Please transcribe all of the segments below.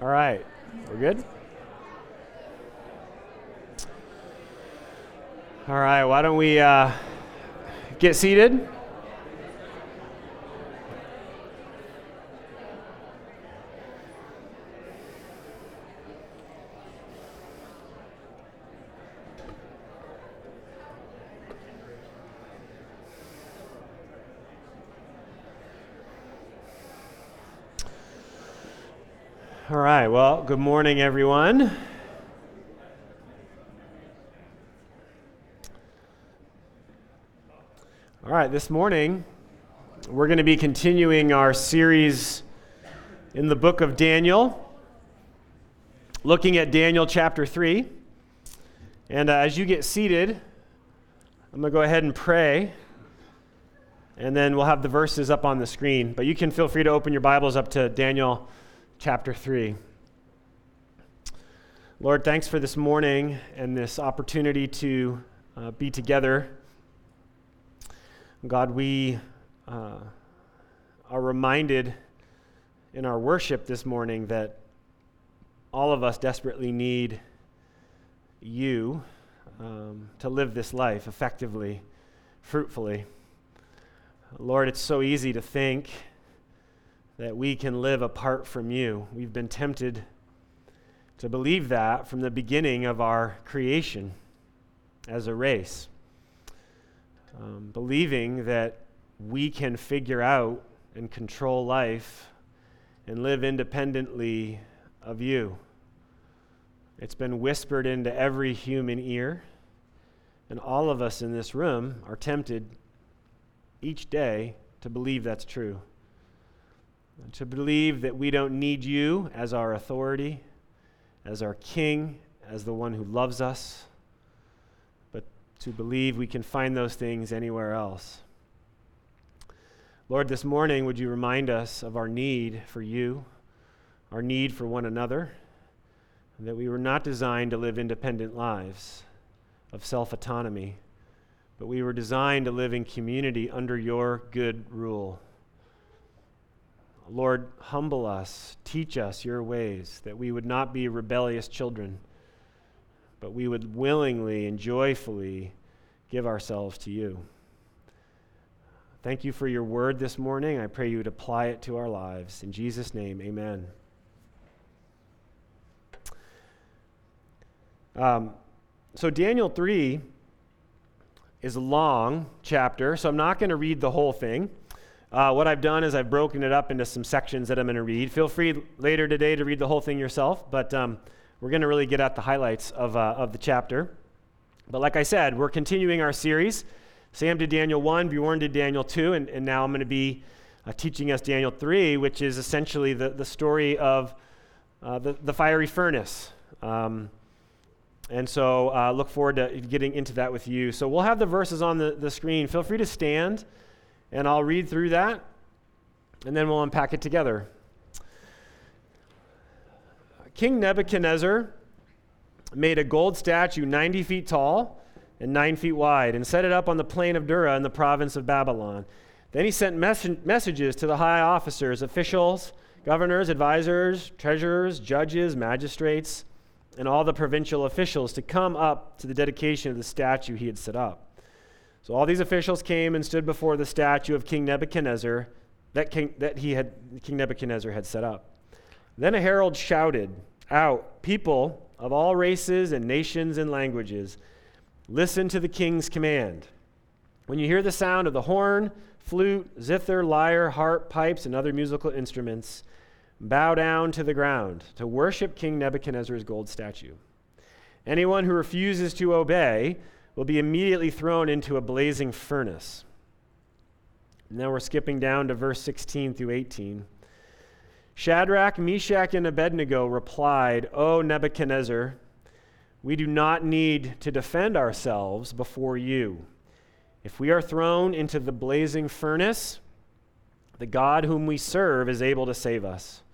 All right, we're good? All right, why don't we uh, get seated? All right, well, good morning, everyone. All right, this morning we're going to be continuing our series in the book of Daniel, looking at Daniel chapter 3. And uh, as you get seated, I'm going to go ahead and pray, and then we'll have the verses up on the screen. But you can feel free to open your Bibles up to Daniel chapter 3. Lord, thanks for this morning and this opportunity to uh, be together. God, we uh, are reminded in our worship this morning that all of us desperately need you um, to live this life effectively, fruitfully. Lord, it's so easy to think that we can live apart from you. We've been tempted to believe that from the beginning of our creation as a race. Um, believing that we can figure out and control life and live independently of you. It's been whispered into every human ear, and all of us in this room are tempted each day to believe that's true to believe that we don't need you as our authority, as our king, as the one who loves us, but to believe we can find those things anywhere else. Lord, this morning, would you remind us of our need for you, our need for one another, that we were not designed to live independent lives of self autonomy, but we were designed to live in community under your good rule. Lord, humble us, teach us your ways, that we would not be rebellious children, but we would willingly and joyfully give ourselves to you. Thank you for your word this morning. I pray you would apply it to our lives. In Jesus' name, amen. Um, so, Daniel 3 is a long chapter, so I'm not going to read the whole thing. Uh, what I've done is I've broken it up into some sections that I'm going to read. Feel free later today to read the whole thing yourself, but um, we're going to really get at the highlights of, uh, of the chapter. But like I said, we're continuing our series. Sam did Daniel 1, Bjorn did Daniel 2, and, and now I'm going to be uh, teaching us Daniel 3, which is essentially the, the story of uh, the, the fiery furnace. Um, and so uh, look forward to getting into that with you. So we'll have the verses on the, the screen. Feel free to stand. And I'll read through that, and then we'll unpack it together. King Nebuchadnezzar made a gold statue 90 feet tall and 9 feet wide and set it up on the plain of Dura in the province of Babylon. Then he sent mes- messages to the high officers, officials, governors, advisors, treasurers, judges, magistrates, and all the provincial officials to come up to the dedication of the statue he had set up. So all these officials came and stood before the statue of King Nebuchadnezzar that, king, that he had, King Nebuchadnezzar had set up. Then a herald shouted out, People of all races and nations and languages, listen to the king's command. When you hear the sound of the horn, flute, zither, lyre, harp, pipes, and other musical instruments, bow down to the ground to worship King Nebuchadnezzar's gold statue. Anyone who refuses to obey will be immediately thrown into a blazing furnace. Now we're skipping down to verse 16 through 18. Shadrach, Meshach, and Abednego replied, O Nebuchadnezzar, we do not need to defend ourselves before you. If we are thrown into the blazing furnace, the God whom we serve is able to save us.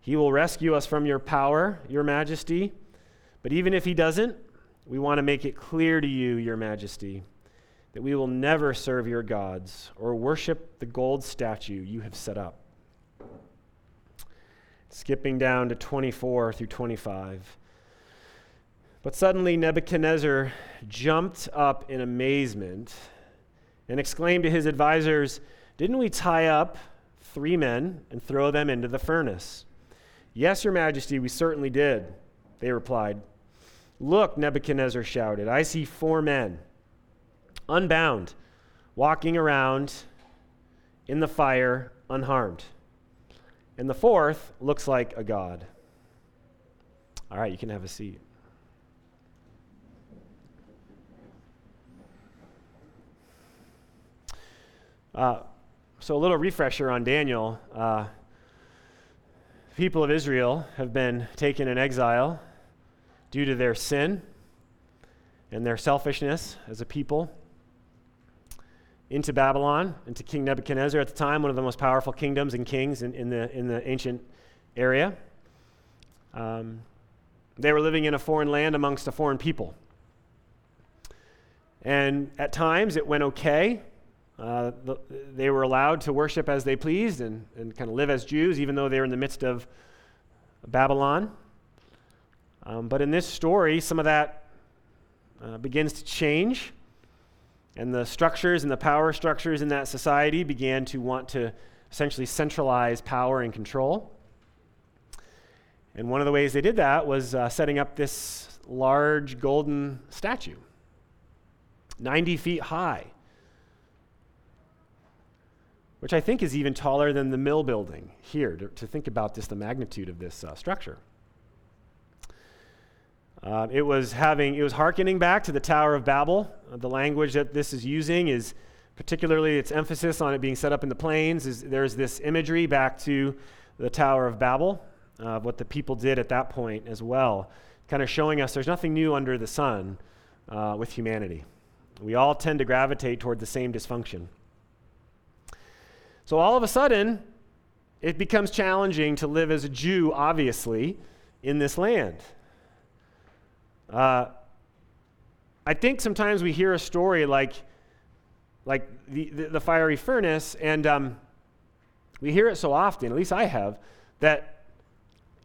He will rescue us from your power, your majesty. But even if he doesn't, we want to make it clear to you, Your Majesty, that we will never serve your gods or worship the gold statue you have set up. skipping down to 24 through 25. But suddenly Nebuchadnezzar jumped up in amazement and exclaimed to his advisors, Didn't we tie up three men and throw them into the furnace? Yes, Your Majesty, we certainly did, they replied. Look, Nebuchadnezzar shouted, I see four men, unbound, walking around in the fire unharmed. And the fourth looks like a god. All right, you can have a seat. Uh, so, a little refresher on Daniel. Uh, people of Israel have been taken in exile due to their sin and their selfishness as a people into Babylon, into King Nebuchadnezzar at the time, one of the most powerful kingdoms and kings in, in the, in the ancient area. Um, they were living in a foreign land amongst a foreign people. And at times it went okay. Uh, the, they were allowed to worship as they pleased and, and kind of live as Jews, even though they were in the midst of Babylon. Um, but in this story, some of that uh, begins to change. And the structures and the power structures in that society began to want to essentially centralize power and control. And one of the ways they did that was uh, setting up this large golden statue, 90 feet high which I think is even taller than the mill building here, to, to think about just the magnitude of this uh, structure. Uh, it was having, it was hearkening back to the Tower of Babel. Uh, the language that this is using is particularly its emphasis on it being set up in the plains. Is there's this imagery back to the Tower of Babel, of what the people did at that point as well, kind of showing us there's nothing new under the sun uh, with humanity. We all tend to gravitate toward the same dysfunction. So all of a sudden, it becomes challenging to live as a Jew, obviously, in this land. Uh, I think sometimes we hear a story like, like the, the, the fiery furnace, and um, we hear it so often, at least I have, that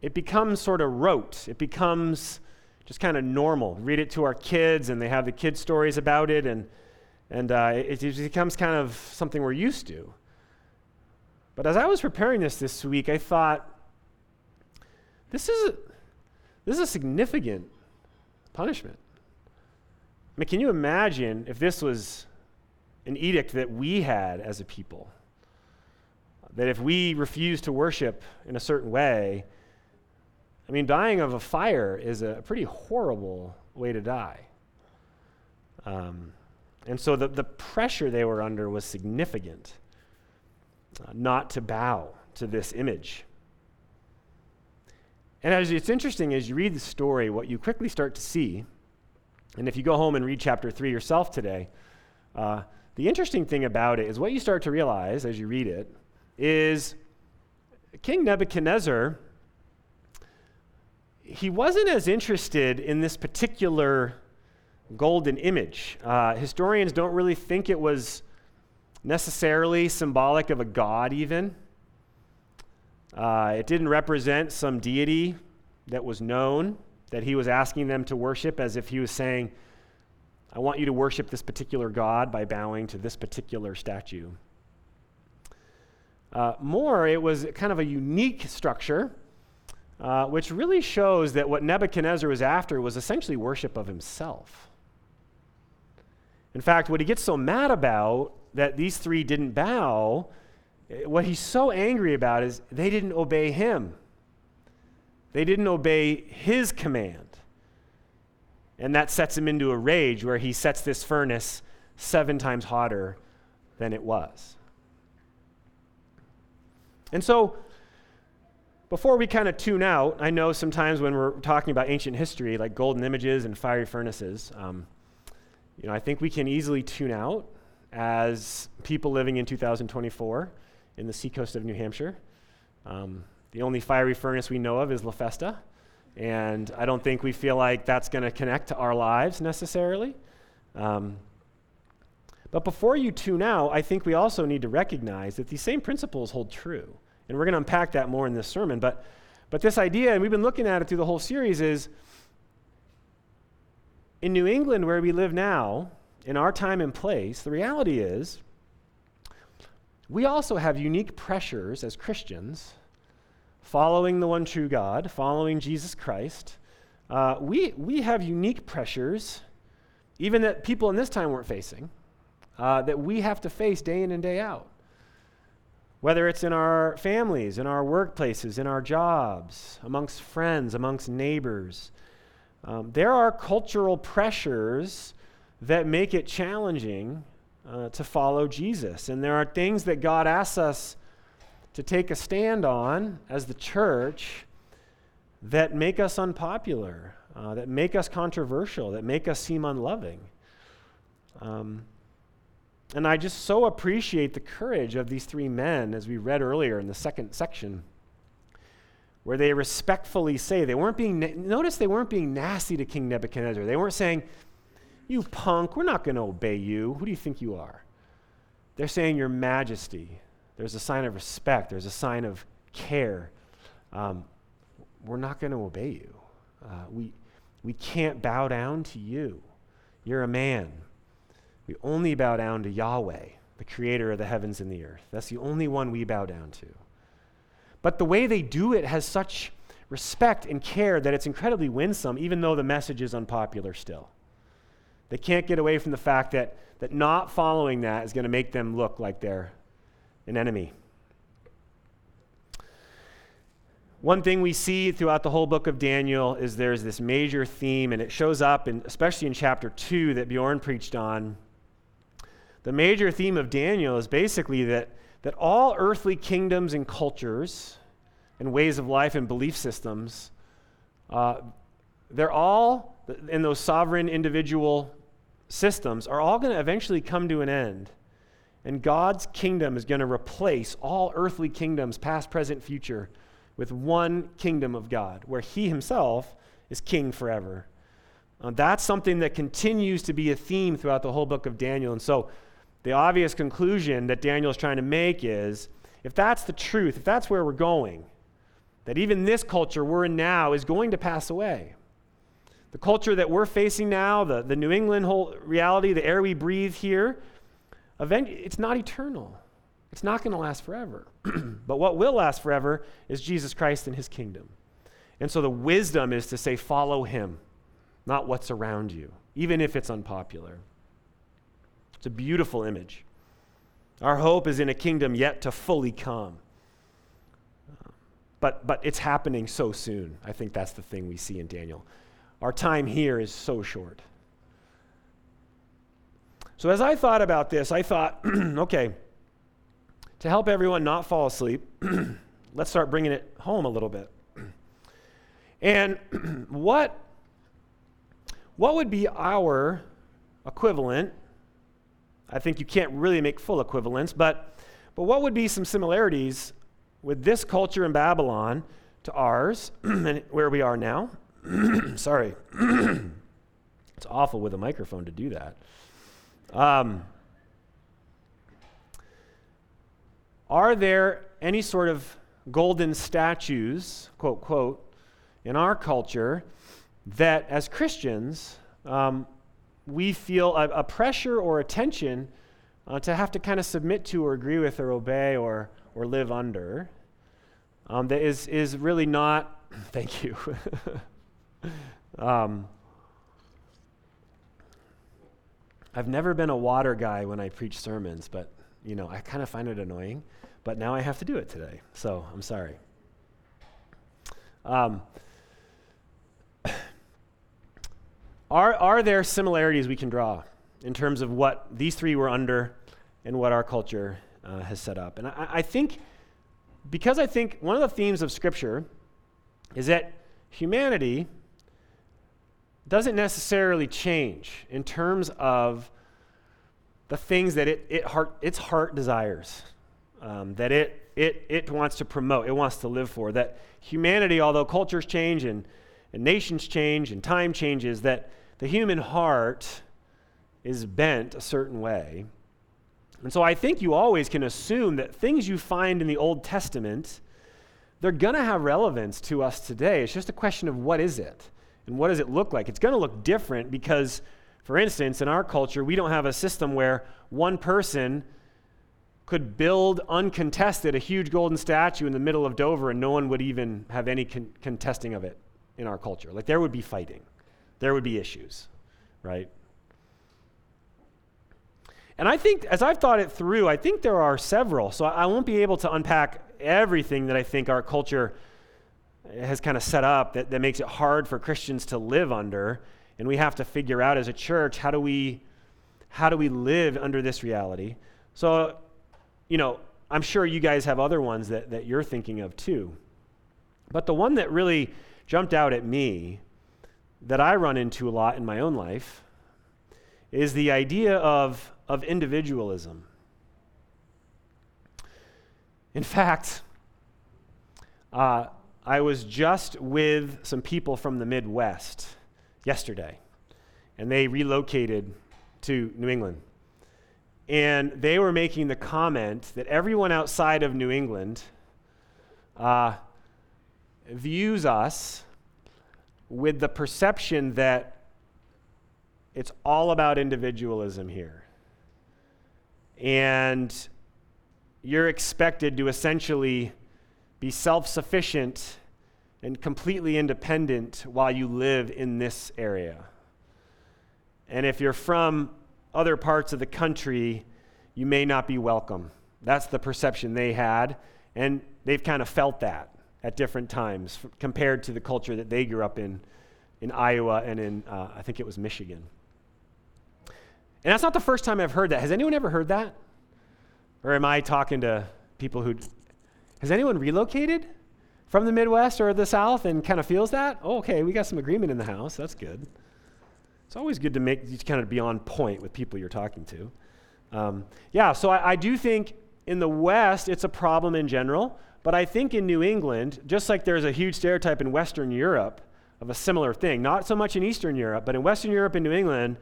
it becomes sort of rote. It becomes just kind of normal. Read it to our kids, and they have the kids' stories about it, and, and uh, it, it becomes kind of something we're used to. But as I was preparing this this week, I thought, this is a, this is a significant punishment. I mean, can you imagine if this was an edict that we had as a people? That if we refuse to worship in a certain way, I mean, dying of a fire is a pretty horrible way to die. Um, and so the, the pressure they were under was significant uh, not to bow to this image. And as it's interesting as you read the story, what you quickly start to see, and if you go home and read chapter 3 yourself today, uh, the interesting thing about it is what you start to realize as you read it is King Nebuchadnezzar, he wasn't as interested in this particular golden image. Uh, historians don't really think it was necessarily symbolic of a god, even. Uh, it didn't represent some deity that was known that he was asking them to worship, as if he was saying, I want you to worship this particular God by bowing to this particular statue. Uh, more, it was kind of a unique structure, uh, which really shows that what Nebuchadnezzar was after was essentially worship of himself. In fact, what he gets so mad about that these three didn't bow, what he's so angry about is they didn't obey him. They didn't obey his command. And that sets him into a rage where he sets this furnace seven times hotter than it was. And so, before we kind of tune out, I know sometimes when we're talking about ancient history, like golden images and fiery furnaces, um, you know, I think we can easily tune out as people living in 2024 in the seacoast of New Hampshire. Um, the only fiery furnace we know of is La Festa, and I don't think we feel like that's going to connect to our lives necessarily. Um, but before you tune out, I think we also need to recognize that these same principles hold true. And we're going to unpack that more in this sermon. But But this idea, and we've been looking at it through the whole series, is in New England, where we live now, in our time and place, the reality is we also have unique pressures as Christians, following the one true God, following Jesus Christ. Uh, we, we have unique pressures, even that people in this time weren't facing, uh, that we have to face day in and day out. Whether it's in our families, in our workplaces, in our jobs, amongst friends, amongst neighbors, um, there are cultural pressures that make it challenging uh, to follow Jesus. And there are things that God asks us to take a stand on as the church that make us unpopular, uh, that make us controversial, that make us seem unloving. Um, and I just so appreciate the courage of these three men, as we read earlier in the second section, where they respectfully say, they weren't being, notice they weren't being nasty to King Nebuchadnezzar. They weren't saying, You punk, we're not going to obey you. Who do you think you are? They're saying, Your Majesty. There's a sign of respect, there's a sign of care. Um, we're not going to obey you. Uh, we, we can't bow down to you. You're a man. We only bow down to Yahweh, the creator of the heavens and the earth. That's the only one we bow down to. But the way they do it has such respect and care that it's incredibly winsome, even though the message is unpopular still. They can't get away from the fact that, that not following that is going to make them look like they're an enemy. One thing we see throughout the whole book of Daniel is there's this major theme, and it shows up, in, especially in chapter 2 that Bjorn preached on, the major theme of Daniel is basically that, that all earthly kingdoms and cultures and ways of life and belief systems, uh, they're all, in those sovereign individual systems, are all going to eventually come to an end. And God's kingdom is going to replace all earthly kingdoms, past, present, future, with one kingdom of God, where He Himself is king forever. Uh, that's something that continues to be a theme throughout the whole book of Daniel. And so, the obvious conclusion that Daniel is trying to make is if that's the truth, if that's where we're going, that even this culture we're in now is going to pass away. The culture that we're facing now, the, the New England whole reality, the air we breathe here, event, it's not eternal. It's not going to last forever. but what will last forever is Jesus Christ and his kingdom. And so the wisdom is to say, follow him, not what's around you, even if it's unpopular. It's a beautiful image. Our hope is in a kingdom yet to fully come. But, but it's happening so soon. I think that's the thing we see in Daniel. Our time here is so short. So, as I thought about this, I thought, okay, to help everyone not fall asleep, let's start bringing it home a little bit. And what, what would be our equivalent I think you can't really make full equivalence, but, but what would be some similarities with this culture in Babylon to ours and where we are now? Sorry. it's awful with a microphone to do that. Um, are there any sort of golden statues, quote, quote, in our culture that as Christians um, we feel a, a pressure or a tension uh, to have to kind of submit to or agree with or obey or, or live under um, that is, is really not, thank you. um, I've never been a water guy when I preach sermons, but you know, I kind of find it annoying. But now I have to do it today, so I'm sorry. Um, Are, are there similarities we can draw in terms of what these three were under and what our culture uh, has set up? And I, I think, because I think one of the themes of Scripture is that humanity doesn't necessarily change in terms of the things that it, it heart, its heart desires, um, that it, it, it wants to promote, it wants to live for. That humanity, although cultures change and, and nations change and time changes, that the human heart is bent a certain way. And so I think you always can assume that things you find in the Old Testament they're going to have relevance to us today. It's just a question of what is it and what does it look like. It's going to look different because, for instance, in our culture, we don't have a system where one person could build uncontested a huge golden statue in the middle of Dover and no one would even have any con- contesting of it in our culture. Like there would be fighting, there would be issues, right? And I think, as I've thought it through, I think there are several. So I won't be able to unpack everything that I think our culture has kind of set up that, that makes it hard for Christians to live under. And we have to figure out as a church how do we how do we live under this reality? So, you know, I'm sure you guys have other ones that, that you're thinking of too. But the one that really jumped out at me that I run into a lot in my own life is the idea of, of individualism. In fact, uh, I was just with some people from the Midwest yesterday, and they relocated to New England. And they were making the comment that everyone outside of New England uh, views us with the perception that it's all about individualism here. And you're expected to essentially be self sufficient and completely independent while you live in this area. And if you're from other parts of the country, you may not be welcome. That's the perception they had. And they've kind of felt that at different times compared to the culture that they grew up in in Iowa and in, uh, I think it was Michigan. And that's not the first time I've heard that. Has anyone ever heard that? Or am I talking to people who. Has anyone relocated from the Midwest or the South and kind of feels that? Oh, okay, we got some agreement in the house. That's good. It's always good to make you kind of be on point with people you're talking to. Um, yeah, so I, I do think in the West it's a problem in general. But I think in New England, just like there's a huge stereotype in Western Europe of a similar thing, not so much in Eastern Europe, but in Western Europe and New England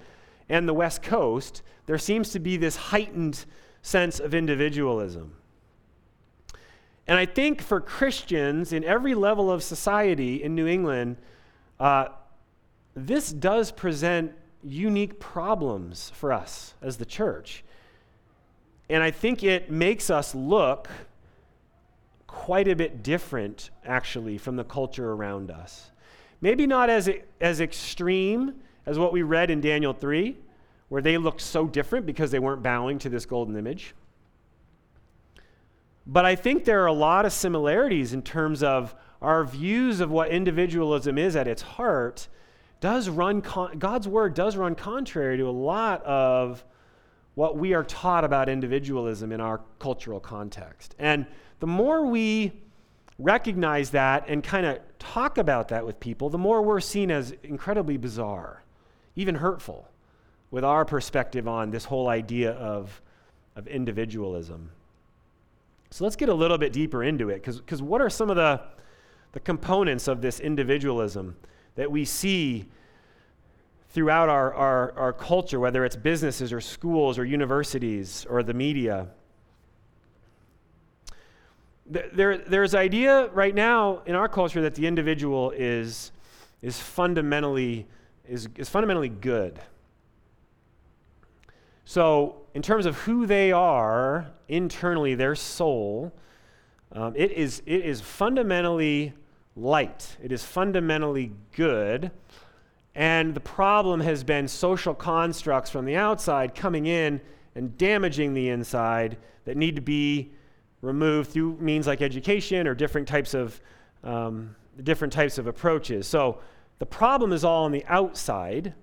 and the West Coast, there seems to be this heightened sense of individualism. And I think for Christians in every level of society in New England, uh, this does present unique problems for us as the church. And I think it makes us look quite a bit different, actually, from the culture around us. Maybe not as, as extreme as what we read in Daniel 3, where they looked so different because they weren't bowing to this golden image. But I think there are a lot of similarities in terms of our views of what individualism is at its heart does run con- God's word does run contrary to a lot of what we are taught about individualism in our cultural context. And the more we recognize that and kind of talk about that with people, the more we're seen as incredibly bizarre, even hurtful, with our perspective on this whole idea of, of individualism. So let's get a little bit deeper into it, because what are some of the, the components of this individualism that we see throughout our, our, our culture, whether it's businesses or schools or universities or the media? there, there's idea right now in our culture that the individual is, is, fundamentally, is, is fundamentally good. So, in terms of who they are internally, their soul, um, it, is, it is fundamentally light. It is fundamentally good. And the problem has been social constructs from the outside coming in and damaging the inside that need to be removed through means like education or different types of um, different types of approaches. So the problem is all on the outside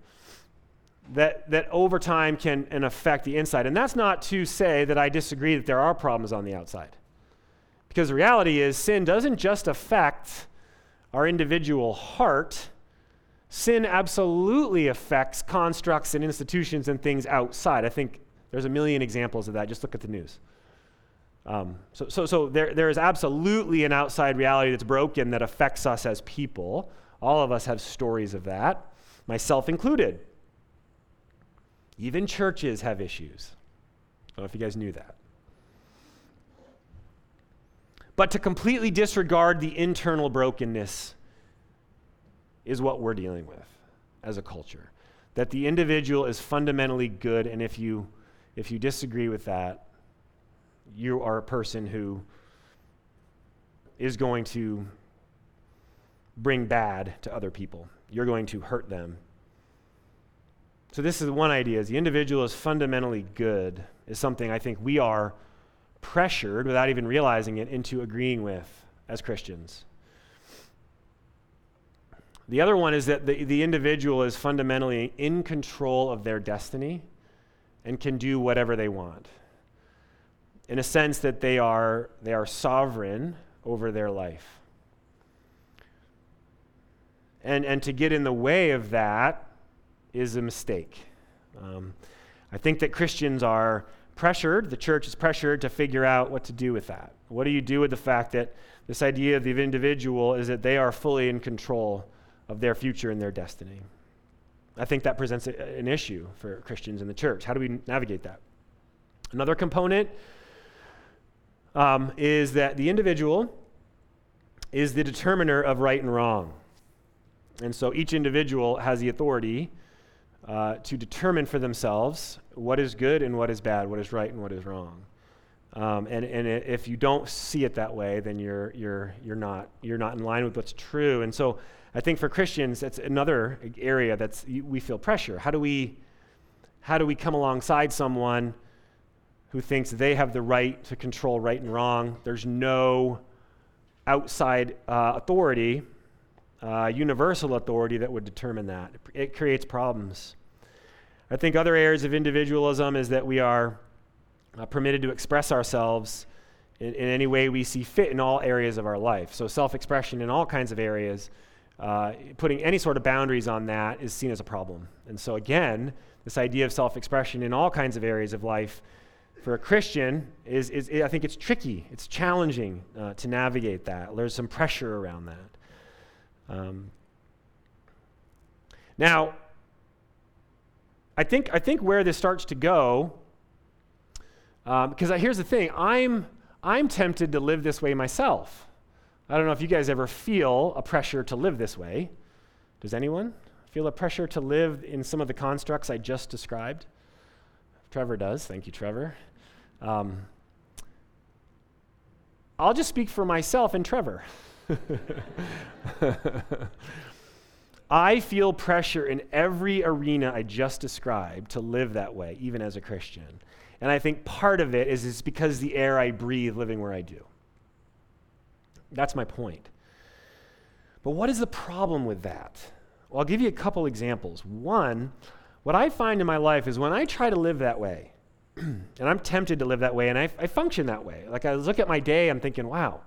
that, that over time can and affect the inside. And that's not to say that I disagree that there are problems on the outside. Because the reality is, sin doesn't just affect our individual heart, sin absolutely affects constructs and institutions and things outside. I think there's a million examples of that. Just look at the news. Um, so, so, so there, there is absolutely an outside reality that's broken that affects us as people. All of us have stories of that, myself included. Even churches have issues. I don't know if you guys knew that. But to completely disregard the internal brokenness is what we're dealing with as a culture. That the individual is fundamentally good, and if you, if you disagree with that, you are a person who is going to bring bad to other people. You're going to hurt them. So this is one idea is the individual is fundamentally good is something I think we are pressured without even realizing it into agreeing with as Christians. The other one is that the, the individual is fundamentally in control of their destiny and can do whatever they want. In a sense that they are, they are sovereign over their life. And, and to get in the way of that is a mistake. Um, I think that Christians are pressured, the church is pressured to figure out what to do with that. What do you do with the fact that this idea of the individual is that they are fully in control of their future and their destiny? I think that presents a, an issue for Christians in the church. How do we navigate that? Another component um, is that the individual is the determiner of right and wrong. And so each individual has the authority uh, to determine for themselves what is good and what is bad, what is right and what is wrong. Um, and, and if you don't see it that way, then you're, you're, you're, not, you're not in line with what's true. And so I think for Christians, that's another area that's we feel pressure. How do we, how do we come alongside someone who thinks they have the right to control right and wrong? There's no outside uh, authority, uh, universal authority that would determine that. It creates problems. I think other areas of individualism is that we are uh, permitted to express ourselves in, in, any way we see fit in all areas of our life. So, self expression in all kinds of areas, uh, putting any sort of boundaries on that is seen as a problem. And so, again, this idea of self expression in all kinds of areas of life for a Christian is, is I think it's tricky. It's challenging uh, to navigate that. There's some pressure around that. Um, now, I think, I think where this starts to go, because um, here's the thing I'm, I'm tempted to live this way myself. I don't know if you guys ever feel a pressure to live this way. Does anyone feel a pressure to live in some of the constructs I just described? Trevor does. Thank you, Trevor. Um, I'll just speak for myself and Trevor. I feel pressure in every arena I just described to live that way, even as a Christian. And I think part of it is it's because the air I breathe living where I do. That's my point. But what is the problem with that? Well, I'll give you a couple examples. One, what I find in my life is when I try to live that way, and I'm tempted to live that way, and I, I function that way. Like I look at my day, I'm thinking, wow,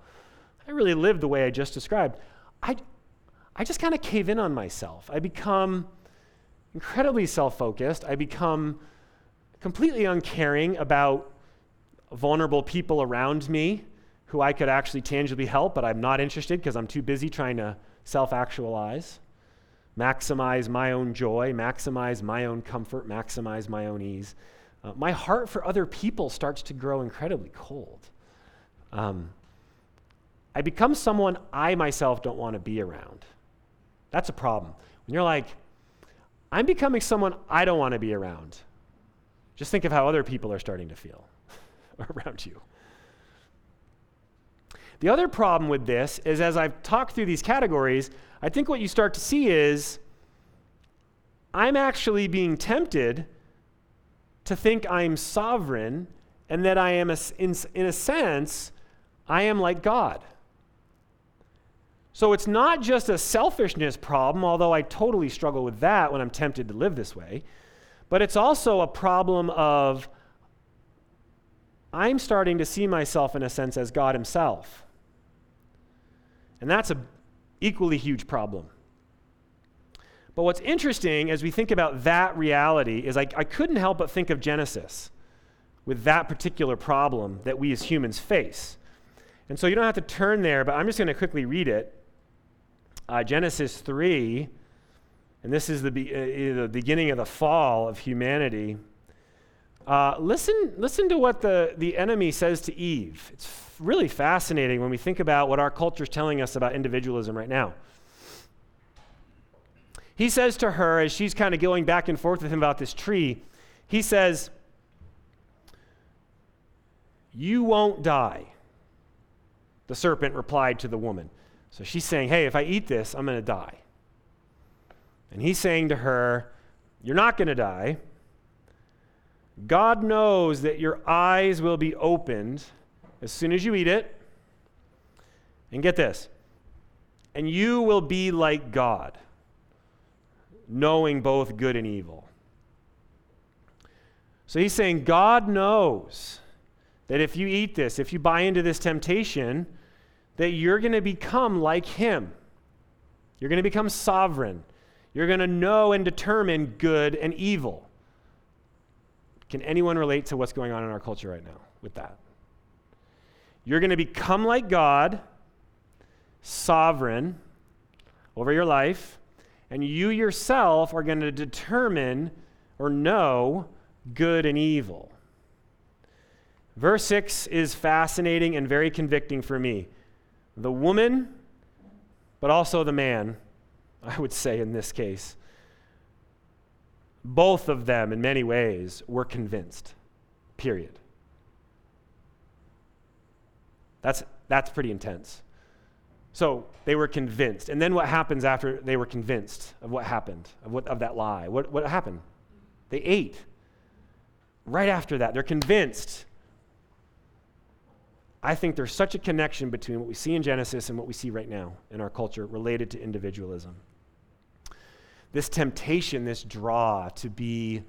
I really lived the way I just described. I, I just kind of cave in on myself. I become incredibly self focused. I become completely uncaring about vulnerable people around me who I could actually tangibly help, but I'm not interested because I'm too busy trying to self actualize, maximize my own joy, maximize my own comfort, maximize my own ease. Uh, my heart for other people starts to grow incredibly cold. Um, I become someone I myself don't want to be around. That's a problem. When you're like, I'm becoming someone I don't want to be around, just think of how other people are starting to feel around you. The other problem with this is as I've talked through these categories, I think what you start to see is I'm actually being tempted to think I'm sovereign and that I am, a, in, in a sense, I am like God. So it's not just a selfishness problem, although I totally struggle with that when I'm tempted to live this way, but it's also a problem of I'm starting to see myself in a sense as God Himself. And that's an equally huge problem. But what's interesting as we think about that reality is I, I couldn't help but think of Genesis with that particular problem that we as humans face. And so you don't have to turn there, but I'm just going to quickly read it uh, Genesis 3, and this is the, be- uh, the beginning of the fall of humanity. Uh, listen, listen to what the, the enemy says to Eve. It's f- really fascinating when we think about what our culture is telling us about individualism right now. He says to her, as she's kind of going back and forth with him about this tree, he says, You won't die. The serpent replied to the woman. So she's saying, Hey, if I eat this, I'm going to die. And he's saying to her, You're not going to die. God knows that your eyes will be opened as soon as you eat it. And get this, and you will be like God, knowing both good and evil. So he's saying, God knows that if you eat this, if you buy into this temptation, that you're going to become like him. You're going to become sovereign. You're going to know and determine good and evil. Can anyone relate to what's going on in our culture right now with that? You're going to become like God, sovereign over your life, and you yourself are going to determine or know good and evil. Verse 6 is fascinating and very convicting for me. The woman, but also the man, I would say in this case, both of them, in many ways, were convinced. Period. That's, that's pretty intense. So they were convinced. And then what happens after they were convinced of what happened, of, what, of that lie? What, what happened? They ate. Right after that, they're convinced. I think there's such a connection between what we see in Genesis and what we see right now in our culture related to individualism this temptation, this draw to be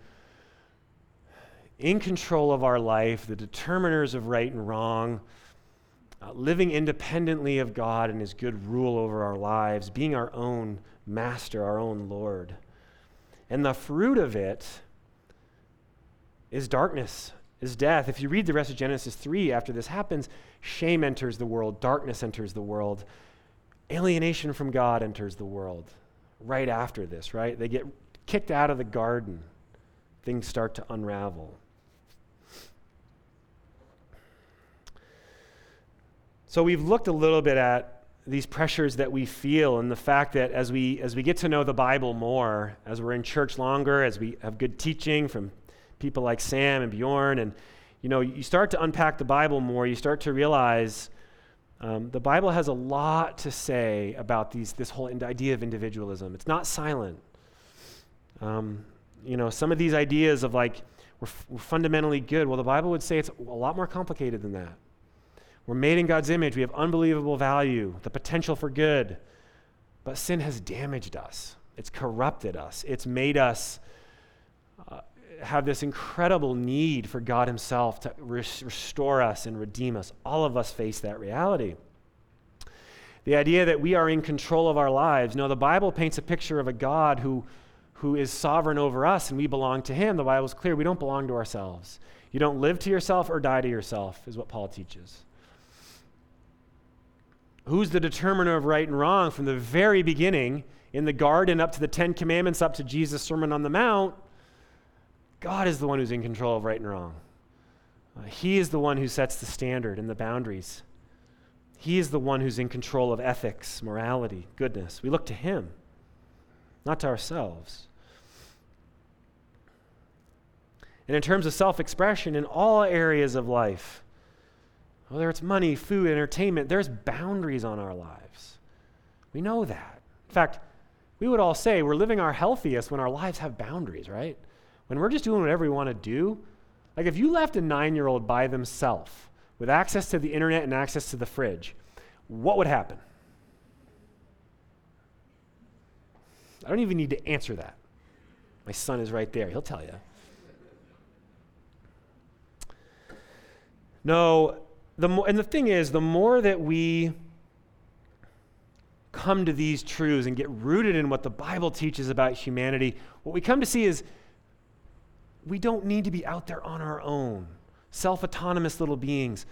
in control of our life, the determiners of right and wrong, uh, living independently of God and His good rule over our lives, being our own master, our own Lord. And the fruit of it is darkness, is death. If you read the rest of Genesis 3, after this happens, shame enters the world, darkness enters the world, alienation from God enters the world right after this, right? They get kicked out of the garden. Things start to unravel. So we've looked a little bit at these pressures that we feel and the fact that as we as we get to know the Bible more, as we're in church longer, as we have good teaching from people like Sam and Bjorn and you know, you start to unpack the Bible more, you start to realize um, the Bible has a lot to say about these, this whole idea of individualism. It's not silent. Um, you know, some of these ideas of like, we're, f- we're fundamentally good. Well, the Bible would say it's a lot more complicated than that. We're made in God's image. We have unbelievable value, the potential for good. But sin has damaged us, it's corrupted us, it's made us have this incredible need for God Himself to res- restore us and redeem us. All of us face that reality. The idea that we are in control of our lives. No, the Bible paints a picture of a God who, who is sovereign over us and we belong to Him. The Bible is clear. We don't belong to ourselves. You don't live to yourself or die to yourself, is what Paul teaches. Who's the determiner of right and wrong from the very beginning in the garden up to the Ten Commandments, up to Jesus' Sermon on the Mount? God is the one who's in control of right and wrong. Uh, he is the one who sets the standard and the boundaries. He is the one who's in control of ethics, morality, goodness. We look to Him, not to ourselves. And in terms of self expression, in all areas of life, whether it's money, food, entertainment, there's boundaries on our lives. We know that. In fact, we would all say we're living our healthiest when our lives have boundaries, right? When we're just doing whatever we want to do, like if you left a nine year old by themselves with access to the internet and access to the fridge, what would happen? I don't even need to answer that. My son is right there. He'll tell you. No, the mo- and the thing is, the more that we come to these truths and get rooted in what the Bible teaches about humanity, what we come to see is we don't need to be out there on our own, self autonomous little beings.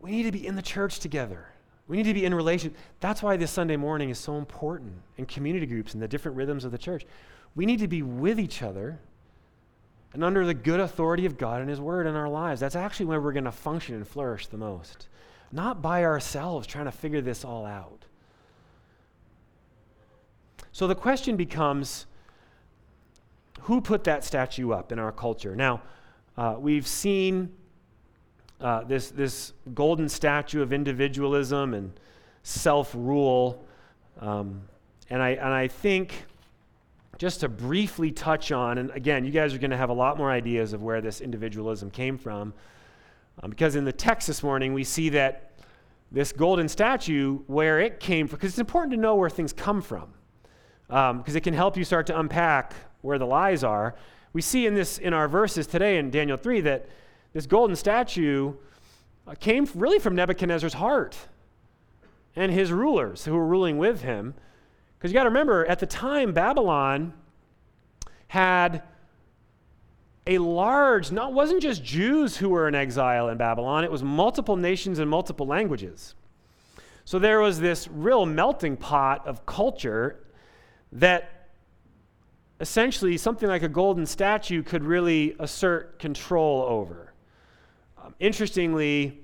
We need to be in the church together. We need to be in relation. That's why this Sunday morning is so important in community groups and the different rhythms of the church. We need to be with each other and under the good authority of God and His Word in our lives. That's actually where we're going to function and flourish the most. Not by ourselves trying to figure this all out. So the question becomes who put that statue up in our culture? Now, uh, we've seen uh, this, this golden statue of individualism and self rule. Um, and, I, and I think just to briefly touch on, and again, you guys are going to have a lot more ideas of where this individualism came from. Um, because in the text this morning, we see that this golden statue, where it came from, because it's important to know where things come from, because um, it can help you start to unpack where the lies are. We see in this in our verses today in Daniel 3 that this golden statue uh, came really from Nebuchadnezzar's heart and his rulers who were ruling with him. Because you got to remember, at the time, Babylon had a large, not wasn't just Jews who were in exile in Babylon, it was multiple nations and multiple languages. So there was this real melting pot of culture that essentially something like a golden statue could really assert control over. Um, interestingly,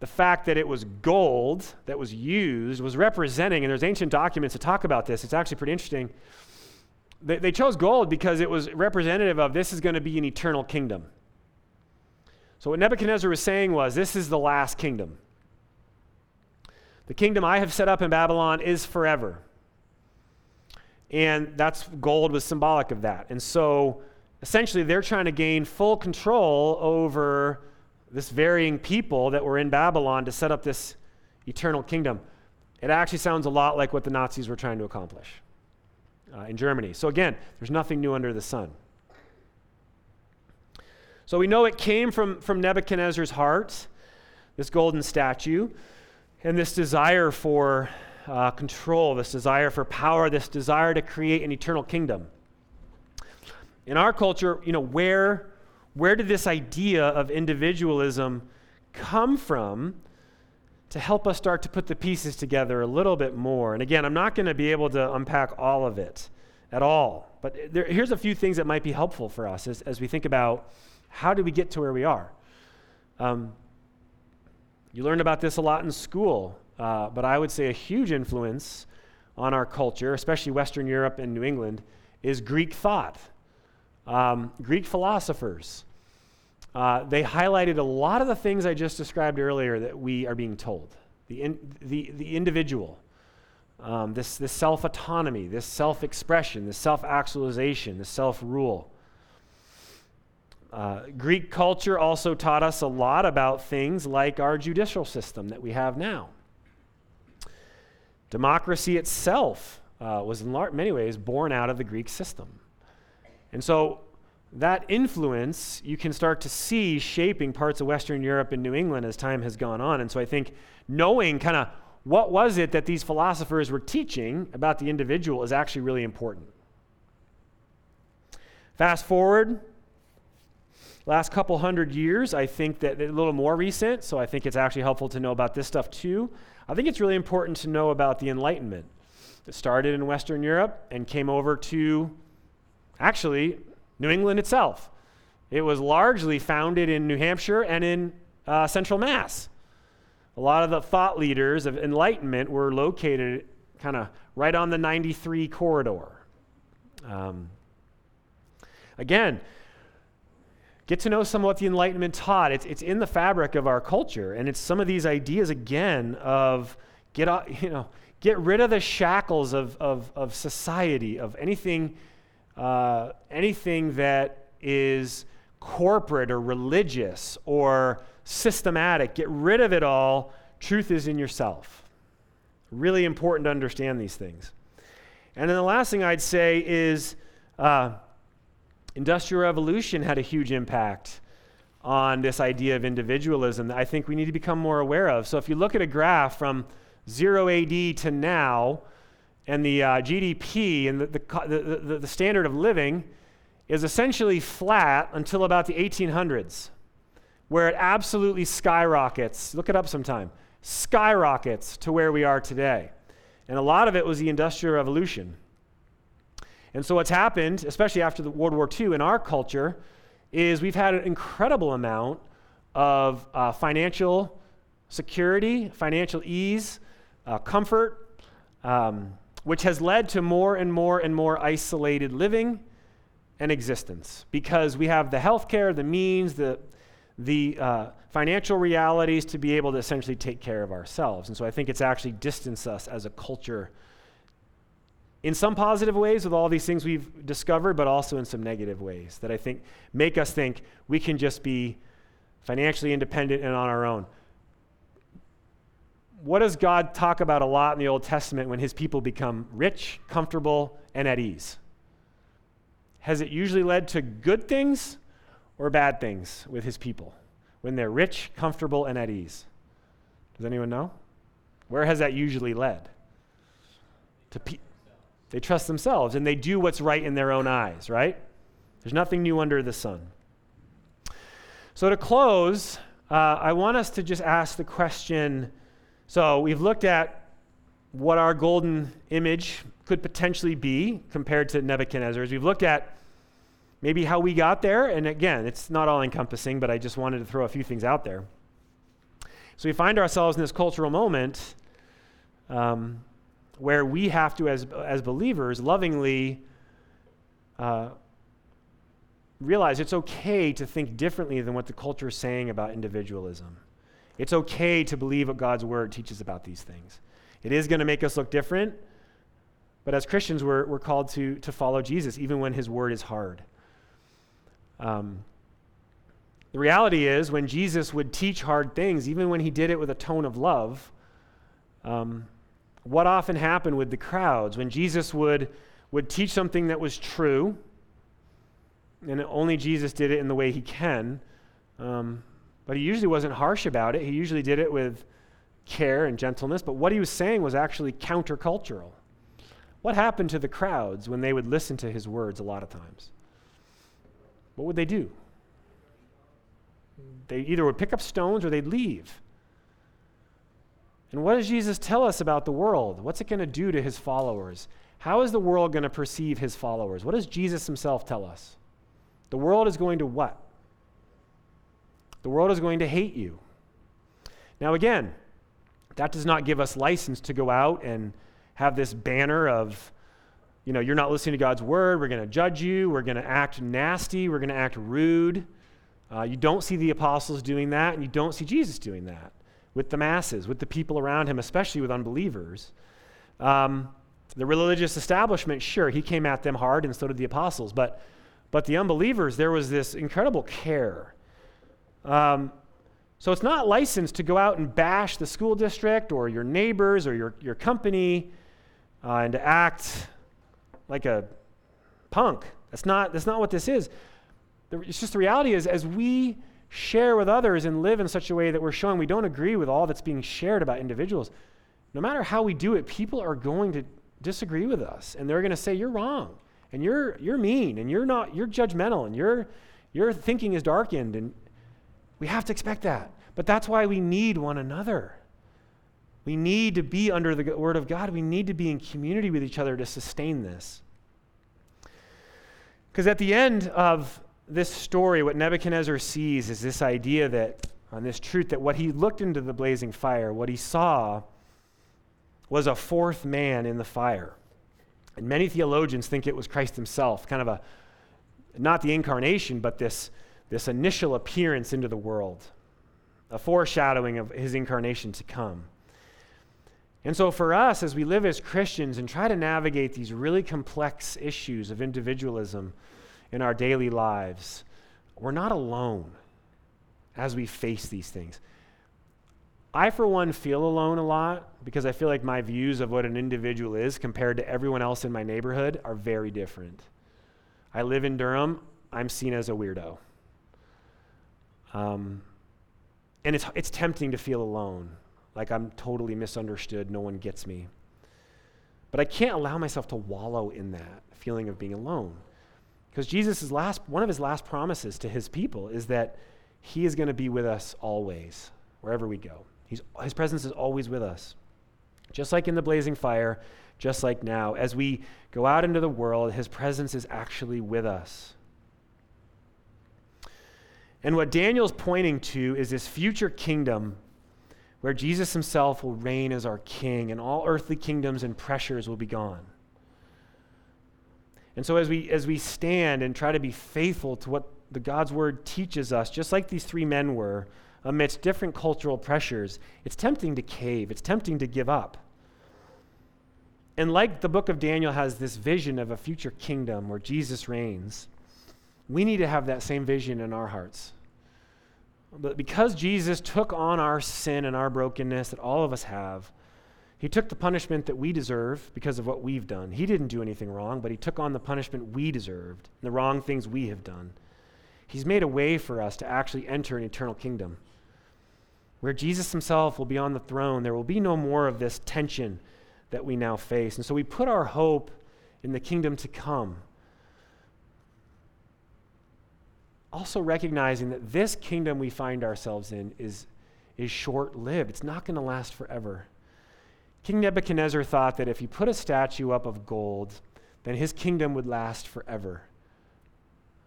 the fact that it was gold that was used was representing, and there's ancient documents that talk about this. It's actually pretty interesting. They, they chose gold because it was representative of this is going to be an eternal kingdom. So, what Nebuchadnezzar was saying was, this is the last kingdom. The kingdom I have set up in Babylon is forever. And that's gold was symbolic of that. And so, essentially, they're trying to gain full control over this varying people that were in Babylon to set up this eternal kingdom. It actually sounds a lot like what the Nazis were trying to accomplish uh, in Germany. So, again, there's nothing new under the sun. So, we know it came from, from Nebuchadnezzar's heart, this golden statue, and this desire for uh, control, this desire for power, this desire to create an eternal kingdom. In our culture, you know, where where did this idea of individualism come from to help us start to put the pieces together a little bit more? And again, I'm not going to be able to unpack all of it at all, but there, here's a few things that might be helpful for us as, as we think about how do we get to where we are. Um, you learned about this a lot in school, uh, but I would say a huge influence on our culture, especially Western Europe and New England, is Greek thought. Um, Greek philosophers. Uh, they highlighted a lot of the things I just described earlier that we are being told the, in, the, the individual, um, this, this self autonomy, this self expression, this self actualization, this self rule. Uh, Greek culture also taught us a lot about things like our judicial system that we have now. Democracy itself uh, was, in many ways, born out of the Greek system. And so that influence you can start to see shaping parts of Western Europe and New England as time has gone on. And so I think knowing kind of what was it that these philosophers were teaching about the individual is actually really important. Fast forward, last couple hundred years, I think that a little more recent, so I think it's actually helpful to know about this stuff too. I think it's really important to know about the Enlightenment that started in Western Europe and came over to actually New England itself. It was largely founded in New Hampshire and in uh, central Mass. A lot of the thought leaders of Enlightenment were located kind of right on the 93 corridor. Um, again, get to know some of what the Enlightenment taught. It's, it's in the fabric of our culture, and it's some of these ideas, again, of get, you know, get rid of the shackles of, of, of society, of anything uh, anything that is corporate or religious or systematic. Get rid of it all. Truth is in yourself. Really important to understand these things. And then the last thing I'd say is uh, Industrial Revolution had a huge impact on this idea of individualism that I think we need to become more aware of. So if you look at a graph from 0 AD to now, and the uh, GDP and the, the, the, the standard of living is essentially flat until about the 1800s, where it absolutely skyrockets. Look it up sometime. Skyrockets to where we are today. And a lot of it was the Industrial Revolution. And so, what's happened, especially after the World War II in our culture, is we've had an incredible amount of uh, financial security, financial ease, uh, comfort, um, which has led to more and more and more isolated living and existence because we have the healthcare, the means, the, the uh, financial realities to be able to essentially take care of ourselves. And so I think it's actually distanced us as a culture in some positive ways with all these things we've discovered, but also in some negative ways that I think make us think we can just be financially independent and on our own. What does God talk about a lot in the Old Testament when his people become rich, comfortable, and at ease? Has it usually led to good things or bad things with his people when they're rich, comfortable, and at ease? Does anyone know? Where has that usually led? To they trust themselves and they do what's right in their own eyes, right? There's nothing new under the sun. So, to close, uh, I want us to just ask the question so, we've looked at what our golden image could potentially be compared to Nebuchadnezzar's. We've looked at maybe how we got there. And again, it's not all encompassing, but I just wanted to throw a few things out there. So we find ourselves in this cultural moment um, where we have to, as, as believers, lovingly uh, realize it's okay to think differently than what the culture is saying about individualism. It's okay to believe what God's word teaches about these things. It is going to make us look different, but as Christians, we're, we're called to, to follow Jesus, even when his word is hard. Um, the reality is, when Jesus would teach hard things, even when he did it with a tone of love, um, what often happened with the crowds when Jesus would, would teach something that was true, and only Jesus did it in the way he can, um, but he usually wasn't harsh about it. He usually did it with care and gentleness, but what he was saying was actually countercultural. What happened to the crowds when they would listen to his words a lot of times? What would they do? They either would pick up stones or they'd leave. And what does Jesus tell us about the world? What's it going to do to his followers? How is the world going to perceive his followers? What does Jesus himself tell us? The world is going to what? The world is going to hate you. Now, again, that does not give us license to go out and have this banner of, you know, you're not listening to God's word, we're going to judge you, we're going to act nasty, we're going to act rude. Uh, you don't see the apostles doing that, and you don't see Jesus doing that with the masses, with the people around him, especially with unbelievers. Um, the religious establishment, sure, he came at them hard, and so did the apostles, but, but the unbelievers, there was this incredible care. Um, so it's not licensed to go out and bash the school district or your neighbors or your, your company uh, and to act like a punk. That's not, that's not what this is. It's just the reality is, as we share with others and live in such a way that we're showing we don't agree with all that's being shared about individuals, no matter how we do it, people are going to disagree with us. And they're going to say, You're wrong. And you're, you're mean. And you're not, you're judgmental. And your, your thinking is darkened. And we have to expect that. But that's why we need one another. We need to be under the Word of God. We need to be in community with each other to sustain this. Because at the end of this story, what Nebuchadnezzar sees is this idea that, on this truth, that what he looked into the blazing fire, what he saw was a fourth man in the fire. And many theologians think it was Christ himself, kind of a, not the incarnation, but this, this initial appearance into the world, a foreshadowing of his incarnation to come. And so, for us, as we live as Christians and try to navigate these really complex issues of individualism, in our daily lives, we're not alone as we face these things. I, for one, feel alone a lot because I feel like my views of what an individual is compared to everyone else in my neighborhood are very different. I live in Durham, I'm seen as a weirdo. Um, and it's, it's tempting to feel alone, like I'm totally misunderstood, no one gets me. But I can't allow myself to wallow in that feeling of being alone. Because Jesus' last, one of his last promises to his people is that he is going to be with us always, wherever we go. He's, his presence is always with us. Just like in the blazing fire, just like now. As we go out into the world, his presence is actually with us. And what Daniel's pointing to is this future kingdom where Jesus himself will reign as our king and all earthly kingdoms and pressures will be gone. And so as we as we stand and try to be faithful to what the God's word teaches us, just like these three men were, amidst different cultural pressures, it's tempting to cave, it's tempting to give up. And like the book of Daniel has this vision of a future kingdom where Jesus reigns, we need to have that same vision in our hearts. But because Jesus took on our sin and our brokenness that all of us have, he took the punishment that we deserve because of what we've done. He didn't do anything wrong, but he took on the punishment we deserved, the wrong things we have done. He's made a way for us to actually enter an eternal kingdom where Jesus himself will be on the throne. There will be no more of this tension that we now face. And so we put our hope in the kingdom to come. Also, recognizing that this kingdom we find ourselves in is, is short lived, it's not going to last forever. King Nebuchadnezzar thought that if he put a statue up of gold, then his kingdom would last forever.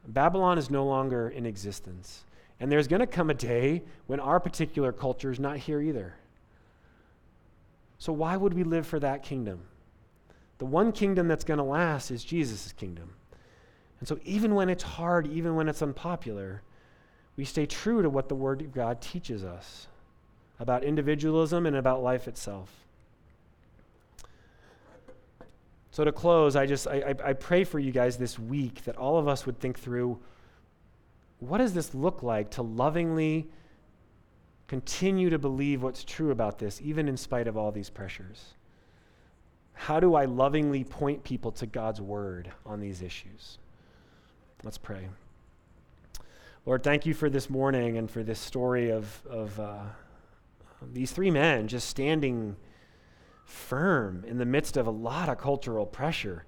Babylon is no longer in existence. And there's going to come a day when our particular culture is not here either. So, why would we live for that kingdom? The one kingdom that's going to last is Jesus' kingdom. And so, even when it's hard, even when it's unpopular, we stay true to what the Word of God teaches us about individualism and about life itself. So to close, I just I, I, pray for you guys this week that all of us would think through what does this look like to lovingly continue to believe what's true about this, even in spite of all these pressures? How do I lovingly point people to God's word on these issues? Let's pray. Lord, thank you for this morning and for this story of, of uh, these three men just standing firm in the midst of a lot of cultural pressure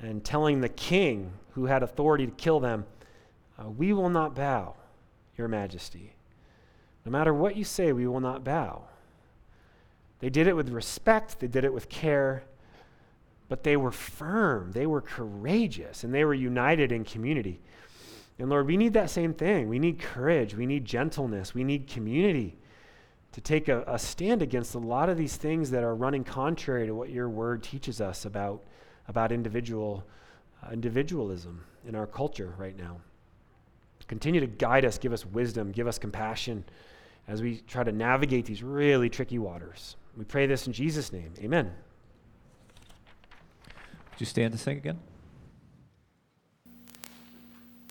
and telling the king who had authority to kill them, uh, We will not bow, Your Majesty. No matter what you say, we will not bow. They did it with respect, they did it with care, but they were firm, they were courageous, and they were united in community. And Lord, we need that same thing. We need courage, we need gentleness, we need community to take a, a, stand against a lot of these things that are running contrary to what your word teaches us about, about individual uh, individualism in our culture right now. Continue to guide us, give us wisdom, give us compassion as we try to navigate these really tricky waters. We pray this in Jesus' name. Amen. Would you stand to sing again?